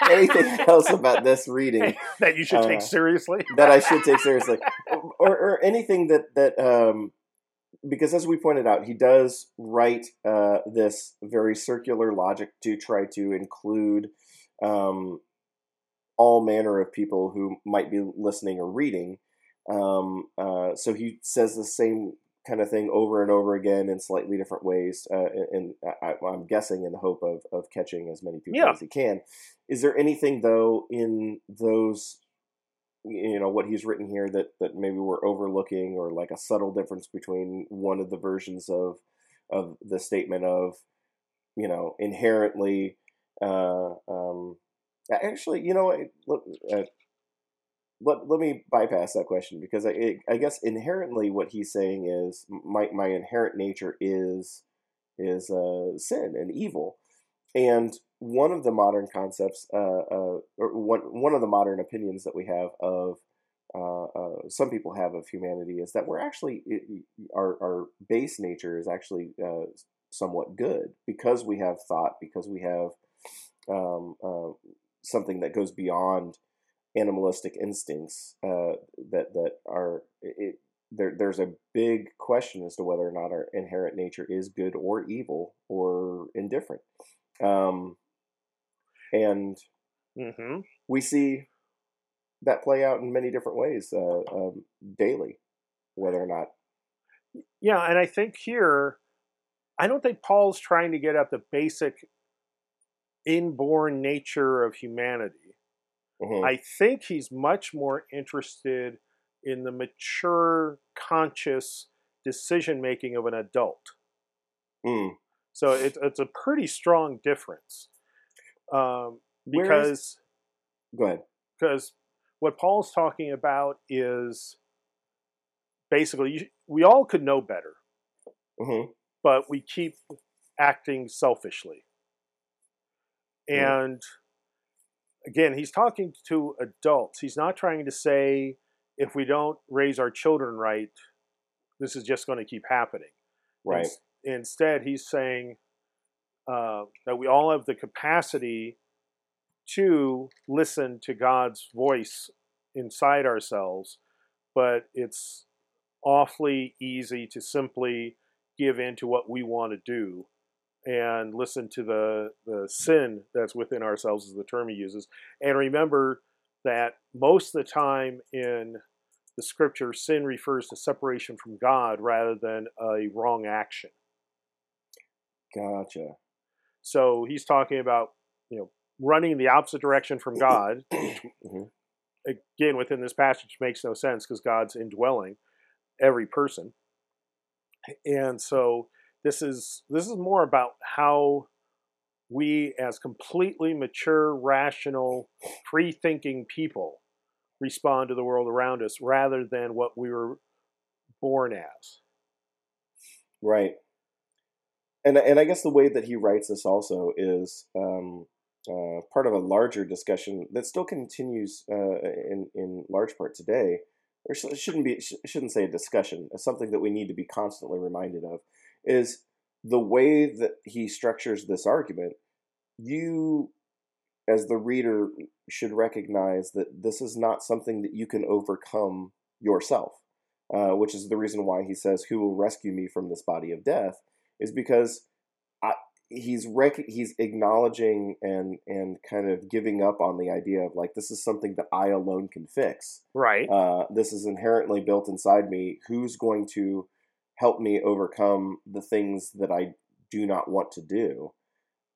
anything else about this reading that you should Uh, take seriously. that I should take seriously, or, or anything that that um, because as we pointed out, he does write uh, this very circular logic to try to include um, all manner of people who might be listening or reading. Um, uh, so he says the same kind of thing over and over again in slightly different ways. Uh, and I, am guessing in the hope of, of catching as many people Yeah. as he can. Is there anything though in those, you know, what he's written here that that maybe we're overlooking, or like a subtle difference between one of the versions of of the statement of, you know, inherently. Uh, um, actually, you know, look, uh, let, let me bypass that question because I, I guess inherently what he's saying is my, my inherent nature is is uh, sin and evil, and one of the modern concepts, uh, uh, or one one of the modern opinions that we have of uh, uh, some people have of humanity is that we're actually our our base nature is actually uh, somewhat good because we have thought because we have um, uh, something that goes beyond animalistic instincts that that are it, there. There's a big question as to whether or not our inherent nature is good or evil or indifferent, um, and hmm we see that play out in many different ways uh, um, daily. Whether or not, Yeah, and I think here, I don't think Paul's trying to get at the basic inborn nature of humanity. Mhm. I think he's much more interested in the mature, conscious decision making of an adult. Mm. So it's it's a pretty strong difference, um, Where is- because go ahead. because what Paul's talking about is basically you, we all could know better, hmm but we keep acting selfishly. Yeah. And again, he's talking to adults. He's not trying to say if we don't raise our children right, this is just going to keep happening. Right. Ins- Instead, he's saying uh, that we all have the capacity to listen to God's voice inside ourselves, but it's awfully easy to simply give in to what we want to do and listen to the, the sin that's within ourselves, is the term he uses. And remember that most of the time in the scripture, sin refers to separation from God rather than a wrong action. Gotcha. So he's talking about, you know, running in the opposite direction from God. Mhm. Again, within this passage makes no sense because God's indwelling every person. And so this is this is more about how we as completely mature, rational, free-thinking people respond to the world around us rather than what we were born as. Right. And and I guess the way that he writes this also is um, uh, part of a larger discussion that still continues uh, in in large part today. Or shouldn't be shouldn't say a discussion. It's something that we need to be constantly reminded of is the way that he structures this argument. You, as the reader, should recognize that this is not something that you can overcome yourself. Uh, which is the reason why he says, "Who will rescue me from this body of death?" Is because I, he's rec- he's acknowledging and and kind of giving up on the idea of like this is something that I alone can fix. Right. Uh, this is inherently built inside me. Who's going to help me overcome the things that I do not want to do?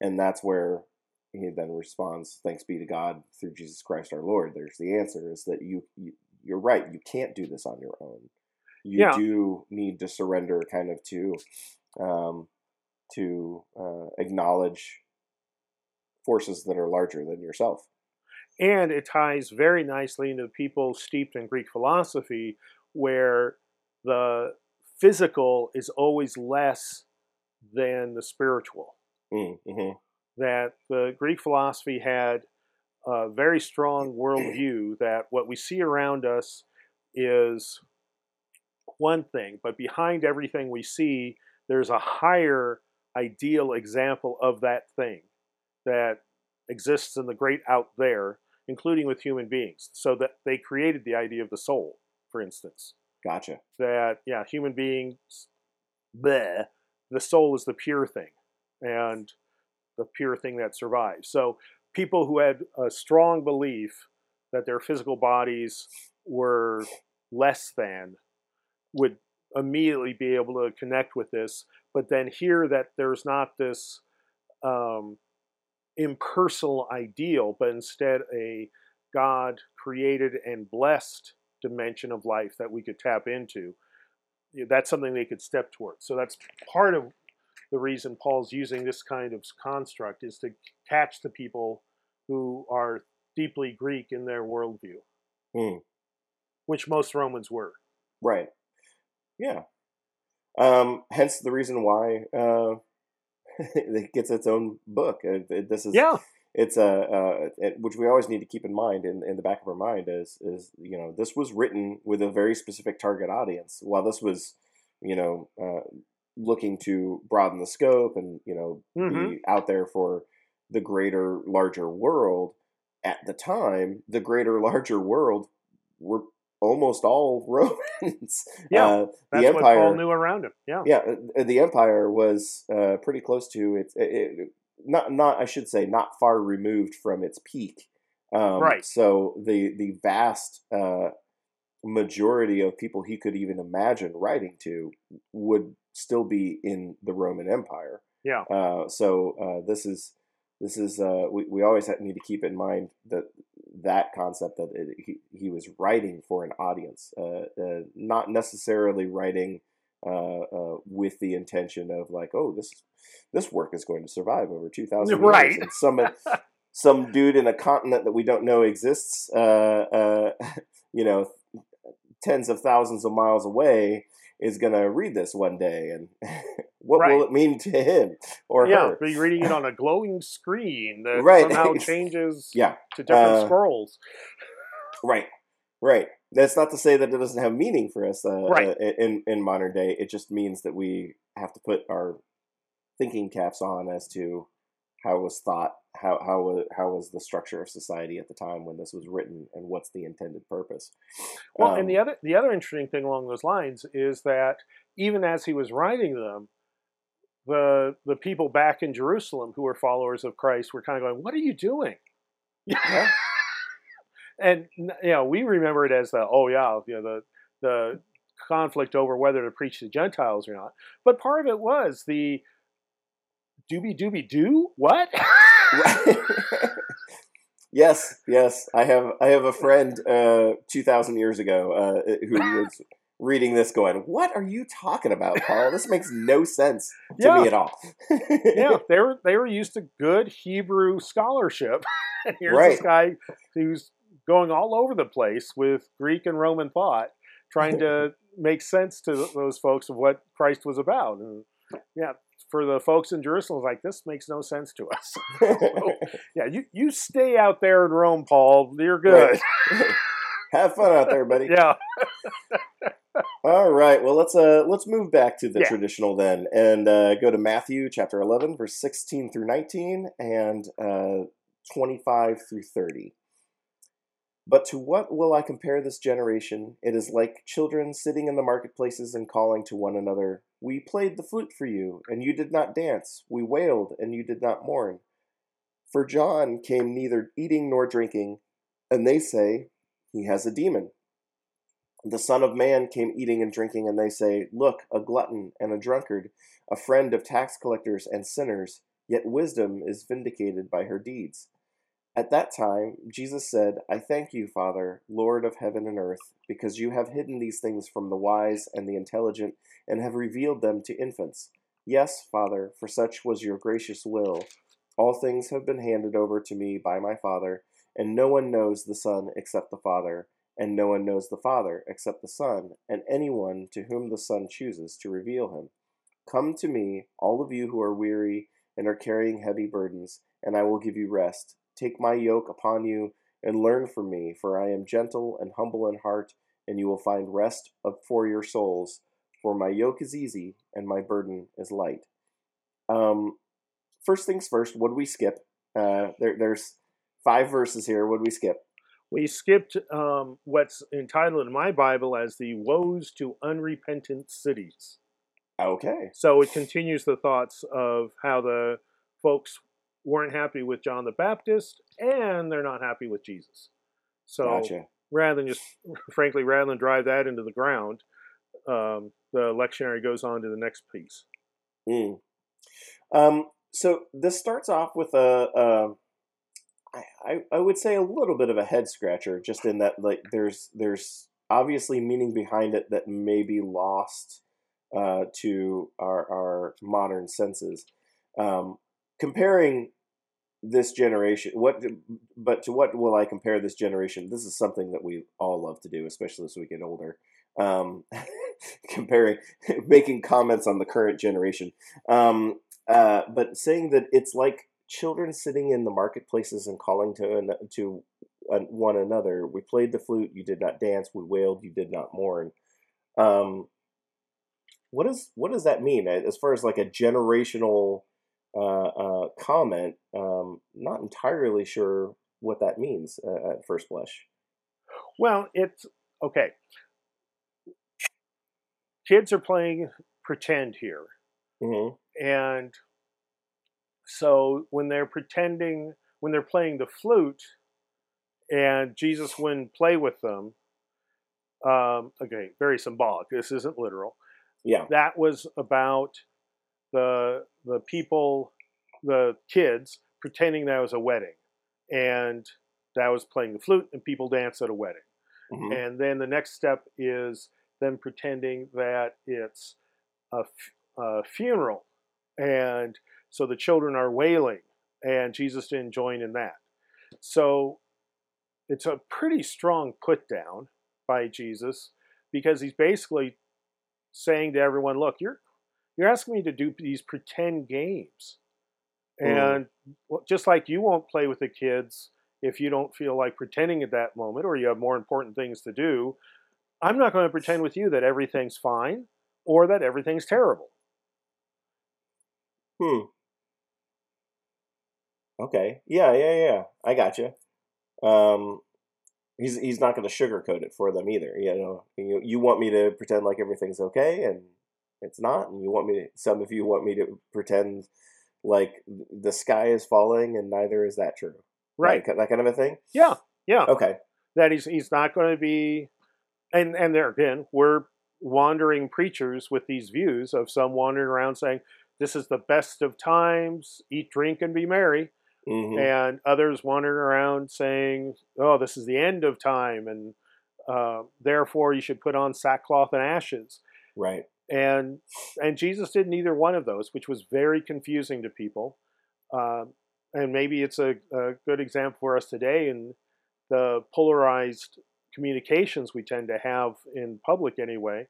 And that's where he then responds, "Thanks be to God through Jesus Christ our Lord." There's the answer: is that you, you you're right. You can't do this on your own. You Yeah. do need to surrender, kind of to um, to uh, acknowledge forces that are larger than yourself. And it ties very nicely into the people steeped in Greek philosophy, where the physical is always less than the spiritual. Mm-hmm. That the Greek philosophy had a very strong worldview that what we see around us is one thing, but behind everything we see, there's a higher ideal example of that thing that exists in the great out there, including with human beings. So that they created the idea of the soul, for instance. Gotcha. That, yeah, human beings bleh, the soul is the pure thing and the pure thing that survives. So people who had a strong belief that their physical bodies were less than would immediately be able to connect with this, but then hear that there's not this um, impersonal ideal, but instead a God created and blessed dimension of life that we could tap into. That's something they could step towards. So that's part of the reason Paul's using this kind of construct is to catch the people who are deeply Greek in their worldview, Hmm. which most Romans were. Right. Yeah. Um, hence the reason why uh, it gets its own book. It, it- this is Yeah, it's a uh, it, which we always need to keep in mind in, in the back of our mind is is you know this was written with a very specific target audience. While this was you know uh, looking to broaden the scope and you know Mhm. be out there for the greater larger world at the time, the greater larger world were almost all Romans. Yeah, uh, that's the what Paul empire knew around him. Yeah, yeah, uh, the empire was uh, pretty close to its it, not not I should say not far removed from its peak. Um, Right. So the the vast uh, majority of people he could even imagine writing to would still be in the Roman Empire. Yeah. Uh, so uh, this is this is uh, we we always need to keep in mind that that concept that it, he he was writing for an audience, uh, uh, not necessarily writing uh, uh, with the intention of like, oh, this this work is going to survive over two thousand Right. years, and some some dude in a continent that we don't know exists, uh, uh, you know, tens of thousands of miles away, is going to read this one day, and what Right. will it mean to him or yeah. her? Be reading it on a glowing screen that Right. somehow changes Yeah, to different Uh, scrolls. right, right. That's not to say that it doesn't have meaning for us uh, Right. uh, in in modern day. It just means that we have to put our thinking caps on as to how it was thought, how how how was the structure of society at the time when this was written, and what's the intended purpose. Well, Um, and the other the other interesting thing along those lines is that even as he was writing them, the the people back in Jerusalem who were followers of Christ were kind of going, "What are you doing?" Yeah. and you know, we remember it as the oh yeah, you know the the conflict over whether to preach to Gentiles or not. But part of it was the doobie doobie doo what? yes, yes. I have I have a friend uh, two thousand years ago uh, who was reading this, going, "What are you talking about, Paul? This makes no sense to Yeah. me at all." yeah, they were they were used to good Hebrew scholarship, and here's this guy who's going all over the place with Greek and Roman thought, trying to make sense to those folks of what Christ was about. And yeah, for the folks in Jerusalem, like this makes no sense to us. yeah, you you stay out there in Rome, Paul. You're good. Have fun out there, buddy. Yeah, All right. Well, let's uh let's move back to the Yeah. traditional then, and uh, go to Matthew chapter eleven, verse sixteen through nineteen, and uh, twenty-five through thirty. But to what will I compare this generation? It is like children sitting in the marketplaces and calling to one another, We played the flute for you, and you did not dance. We wailed, and you did not mourn. For John came neither eating nor drinking, and they say, He has a demon. The Son of Man came eating and drinking, and they say, Look, a glutton and a drunkard, a friend of tax collectors and sinners, yet wisdom is vindicated by her deeds. At that time, Jesus said, I thank you, Father, Lord of heaven and earth, because you have hidden these things from the wise and the intelligent, and have revealed them to infants. Yes, Father, for such was your gracious will. All things have been handed over to me by my Father, and no one knows the Son except the Father, and no one knows the Father except the Son, and anyone to whom the Son chooses to reveal him. Come to me, all of you who are weary and are carrying heavy burdens, and I will give you rest. Take my yoke upon you and learn from me, for I am gentle and humble in heart, and you will find rest for your souls. For my yoke is easy and my burden is light. Um, first things first, what do we skip? Uh, there, there's five verses here. What do we skip? we skipped um, what's entitled in my Bible as the woes to unrepentant cities. Okay. So it continues the thoughts of how the folks weren't happy with John the Baptist and they're not happy with Jesus. So Gotcha. rather than just, frankly, rather than drive that into the ground, um, the lectionary goes on to the next piece. Mm. Um, so this starts off with a, a I, I, would say a little bit of a head scratcher, just in that like there's there's obviously meaning behind it that may be lost uh, to our our modern senses. Um, comparing this generation, what but to what will I compare this generation? This is something that we all love to do, especially as we get older. Um, comparing, making comments on the current generation, um, uh, but saying that it's like children sitting in the marketplaces and calling to an, to one another. We played the flute, you did not dance. We wailed, you did not mourn. Um, what does what does that mean as far as like a generational uh, uh, comment? Um, not entirely sure what that means uh, at first blush. Well, it's okay kids are playing pretend here. Mm-hmm. And so when they're pretending, when they're playing the flute, and Jesus wouldn't play with them, um, okay, very symbolic. This isn't literal. Yeah. That was about the the people, the kids, pretending that was a wedding, and that was playing the flute, and people dance at a wedding. Mm-hmm. And then the next step is them pretending that it's a, a funeral. And so the children are wailing, and Jesus didn't join in that. So it's a pretty strong put down by Jesus because he's basically saying to everyone, look, you're you're asking me to do these pretend games. Mm. And just like you won't play with the kids if you don't feel like pretending at that moment or you have more important things to do, I'm not going to pretend with you that everything's fine or that everything's terrible. Hmm. Okay. Yeah, yeah, yeah. I got you. Um, he's he's not going to sugarcoat it for them either. You know, you you want me to pretend like everything's okay, and it's not, and you want me to. Some of you want me to pretend like the sky is falling, and neither is that true. Right. That, that kind of a thing. Yeah. Yeah. Okay. That he's he's not going to be and and there again, we're wandering preachers with these views of some wandering around saying this is the best of times, eat, drink, and be merry, mm-hmm. and others wandering around saying, oh, this is the end of time, and uh, therefore you should put on sackcloth and ashes. Right. And and Jesus did neither one of those, which was very confusing to people. Um, and maybe it's a, a good example for us today in the polarized communications we tend to have in public anyway,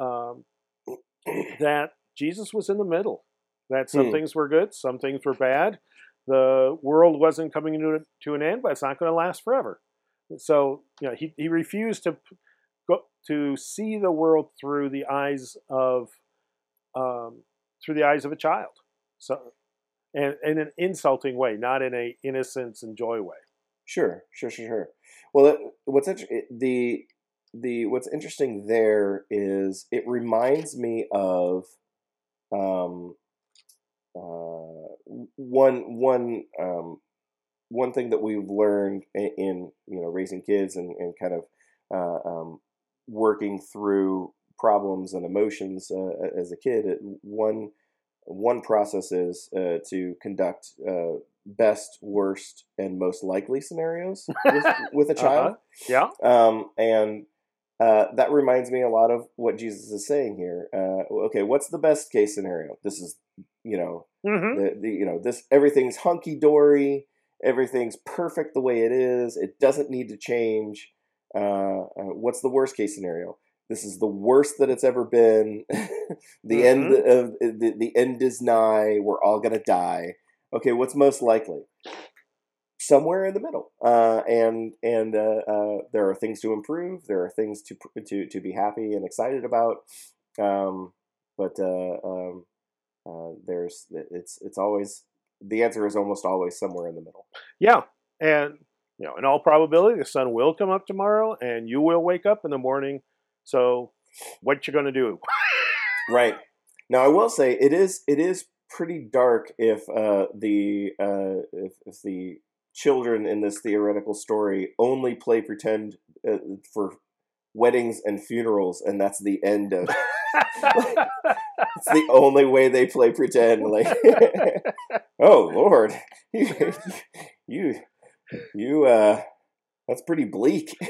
um, that Jesus was in the middle. That some Hmm. things were good, some things were bad. The world wasn't coming to, to an end, but it's not going to last forever. So, you know, he, he refused to to see the world through the eyes of um, through the eyes of a child. So, and in an insulting way, not in a innocence and joy way. Sure, sure, sure, sure. Well, what's inter- the the what's interesting there is it reminds me of um uh one one um one thing that we've learned in, in you know raising kids and, and kind of uh, um, working through problems and emotions uh, as a kid. It, one one process is uh, to conduct uh, best, worst, and most likely scenarios with, with a child. Yeah. Um, and uh, that reminds me a lot of what Jesus is saying here. Uh, okay, what's the best case scenario? This is, you know, hmm the, the you know this everything's hunky dory, everything's perfect the way it is. It doesn't need to change. Uh, uh, what's the worst case scenario? This is the worst that it's ever been. the end of the, the end is nigh. We're all gonna die. Okay, what's most likely? Somewhere in the middle, uh, and and uh, uh, there are things to improve. There are things to to to be happy and excited about. Um, but uh, um, uh, there's it's it's always the answer is almost always somewhere in the middle. Yeah, and you know, in all probability, the sun will come up tomorrow, and you will wake up in the morning. So, what you gonna do? Right. Now, I will say it is it is pretty dark if uh, the uh, if, if the children in this theoretical story only play pretend uh, for weddings and funerals, and that's the end of. it's the only way they play pretend. Like, oh Lord, you, you, you, uh, that's pretty bleak.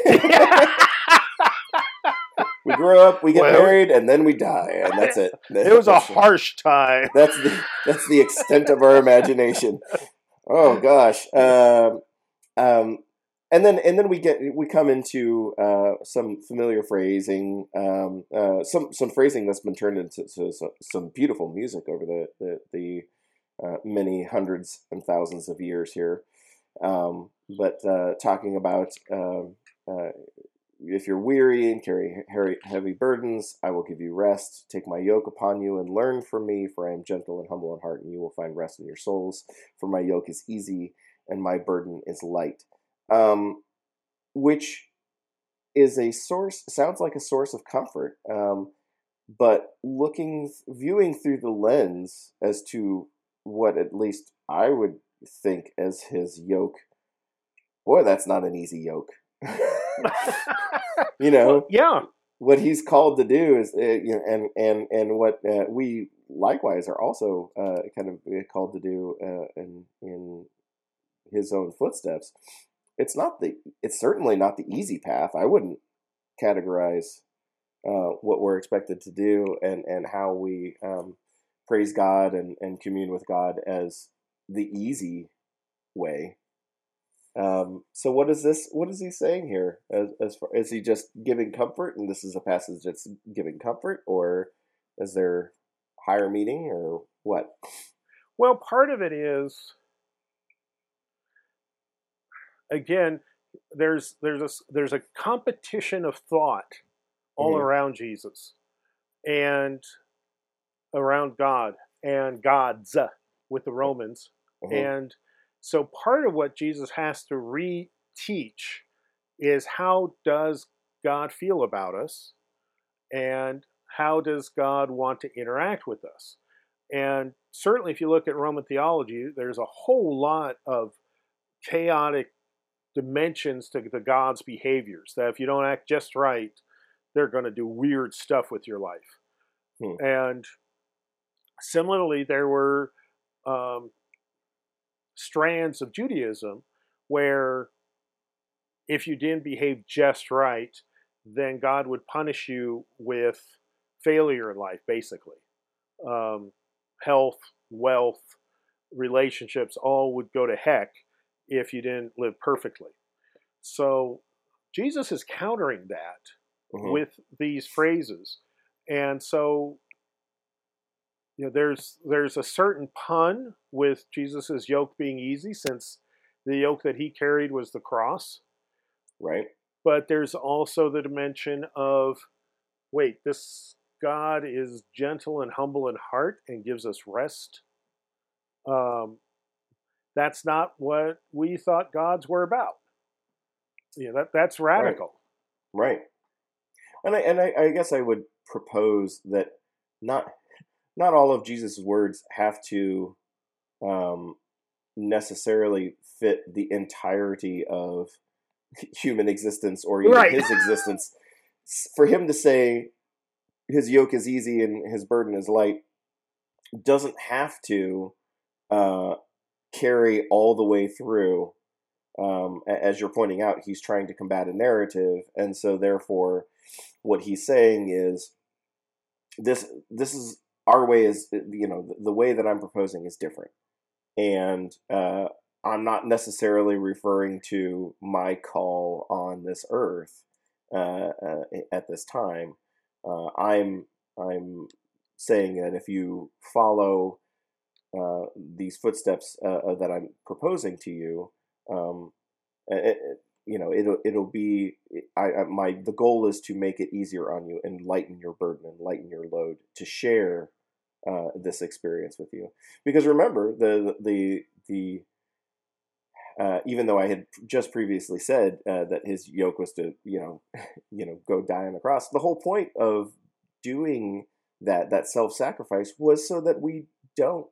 we grow up, we get Well- married, and then we die, and that's it. it was a harsh time. That's the that's the extent of our imagination. Oh gosh. Um, um, and then and then we get we come into uh, some familiar phrasing, um, uh, some some phrasing that's been turned into so- so- some beautiful music over the the, the uh, many hundreds and thousands of years here. Um, but uh, talking about um, uh, if you're weary and carry heavy- burdens, I will give you rest. Take my yoke upon you and learn from me, for I am gentle and humble in heart, and you will find rest in your souls. For my yoke is easy and my burden is light. Um, which is a source, sounds like a source of comfort. Um, but looking, viewing through the lens as to what at least I would think as his yoke, boy, that's not an easy yoke. you know, Well, yeah, what he's called to do is, uh, you know, and and and what uh, we likewise are also uh, kind of uh, called to do uh, in in his own footsteps. It's not the. It's certainly not the easy path. I wouldn't categorize uh, what we're expected to do and and how we um, praise God and and commune with God as the easy way. Um, so what is this? What is he saying here? As, as far is he just giving comfort, and this is a passage that's giving comfort, or is there higher meaning, or what? Well, part of it is again there's there's a there's a competition of thought all Mhm. around Jesus and around God and God's with the Romans Mhm. and so part of what Jesus has to reteach is how does God feel about us and how does God want to interact with us? And certainly if you look at Roman theology, there's a whole lot of chaotic dimensions to the God's behaviors that if you don't act just right, they're going to do weird stuff with your life. Hmm. And similarly, there were um, strands of Judaism where if you didn't behave just right, then God would punish you with failure in life, basically. Um, health, wealth, relationships all would go to heck if you didn't live perfectly. So Jesus is countering that Mhm. with these phrases. And so you know there's there's a certain pun with Jesus's yoke being easy since the yoke that he carried was the cross, right. but there's also the dimension of wait, this God is gentle and humble in heart and gives us rest. Um, that's not what we thought gods were about. Yeah, that that's radical. Right. And I and I, I guess I would propose that not not all of Jesus' words have to um, necessarily fit the entirety of human existence or even Right. his existence. For him to say his yoke is easy and his burden is light doesn't have to uh, carry all the way through um, as you're pointing out, he's trying to combat a narrative, and so therefore, what he's saying is this: this is our way is you know the, way that I'm proposing is different, and uh, I'm not necessarily referring to my call on this earth uh, uh, at this time. Uh, I'm I'm saying that if you follow uh, these footsteps uh, that I'm proposing to you, um, it- you know, it'll it'll be. I, I my the goal is to make it easier on you and lighten your burden and lighten your load to share uh, this experience with you. Because remember the the the. Uh, even though I had just previously said uh, that his yoke was to, you know, you know, go die on the cross, the whole point of doing that that self sacrifice was so that we don't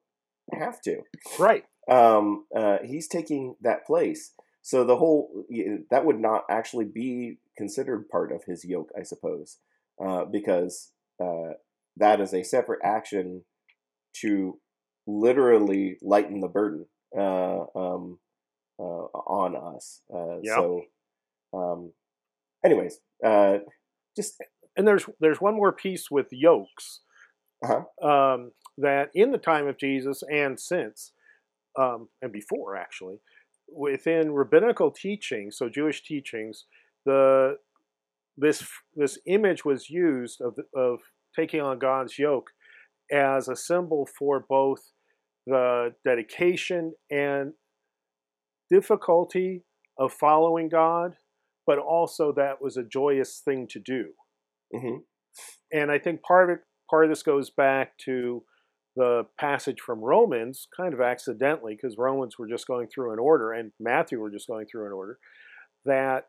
have to. Right. Um, uh, he's taking that place. So the whole that would not actually be considered part of his yoke, I suppose, uh, because uh, that is a separate action to literally lighten the burden uh, um, uh, on us. Uh. So, um, anyways, uh, just and there's there's one more piece with yokes Uh-huh. um, that in the time of Jesus and since um, and before actually within rabbinical teaching, so Jewish teachings, the this this image was used of of taking on God's yoke as a symbol for both the dedication and difficulty of following God, but also that was a joyous thing to do mhm. and I think part of it, part of this goes back to the passage from Romans, kind of accidentally, because Romans were just going through an order, and Matthew were just going through an order, that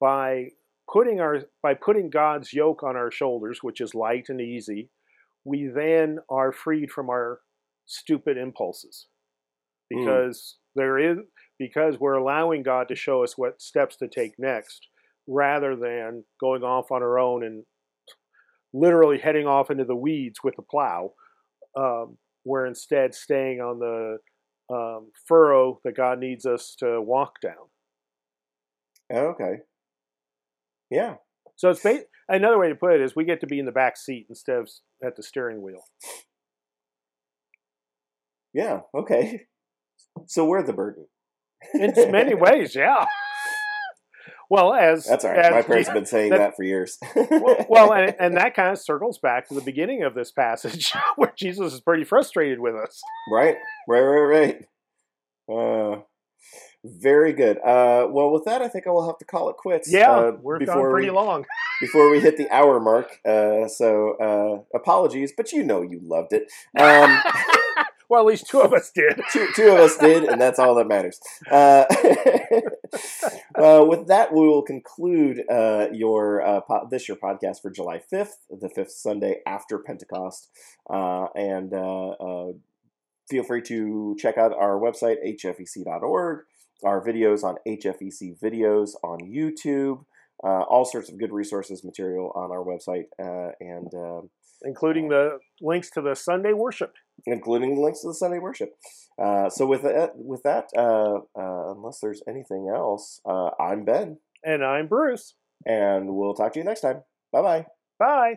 by putting our by putting God's yoke on our shoulders, which is light and easy, we then are freed from our stupid impulses, Mm. because there is because we're allowing God to show us what steps to take next rather than going off on our own and literally heading off into the weeds with a plow. Um, we're instead staying on the um, furrow that God needs us to walk down. okay, yeah, So it's ba- another way to put it is we get to be in the back seat instead of at the steering wheel. yeah, okay. So we're the burden. In many ways, yeah. Well, as That's all right. as My parents have been saying that- that, for years. well, well, and, and that kind of circles back to the beginning of this passage where Jesus is pretty frustrated with us. right, right, right, right. Uh, very good. Uh, well, with that, I think I will have to call it quits. Yeah, uh, we're gone before pretty we, long. before we hit the hour mark. Uh, so uh, apologies, but you know you loved it. Um, well, at least two of us did. two, two of us did, and that's all that matters. Uh, uh, with that, we will conclude uh, your uh, po- this your podcast for July fifth, the fifth Sunday after Pentecost, uh, and uh, feel free to check out our website hfec.org, our videos on HFEC videos on YouTube. All sorts of good resources material on our website and um including the links to the Sunday worship. including the links to the Sunday worship. Uh, so with that, with that, uh, uh, unless there's anything else, uh, I'm Ben, And I'm Bruce. and we'll talk to you next time. Bye bye. Bye.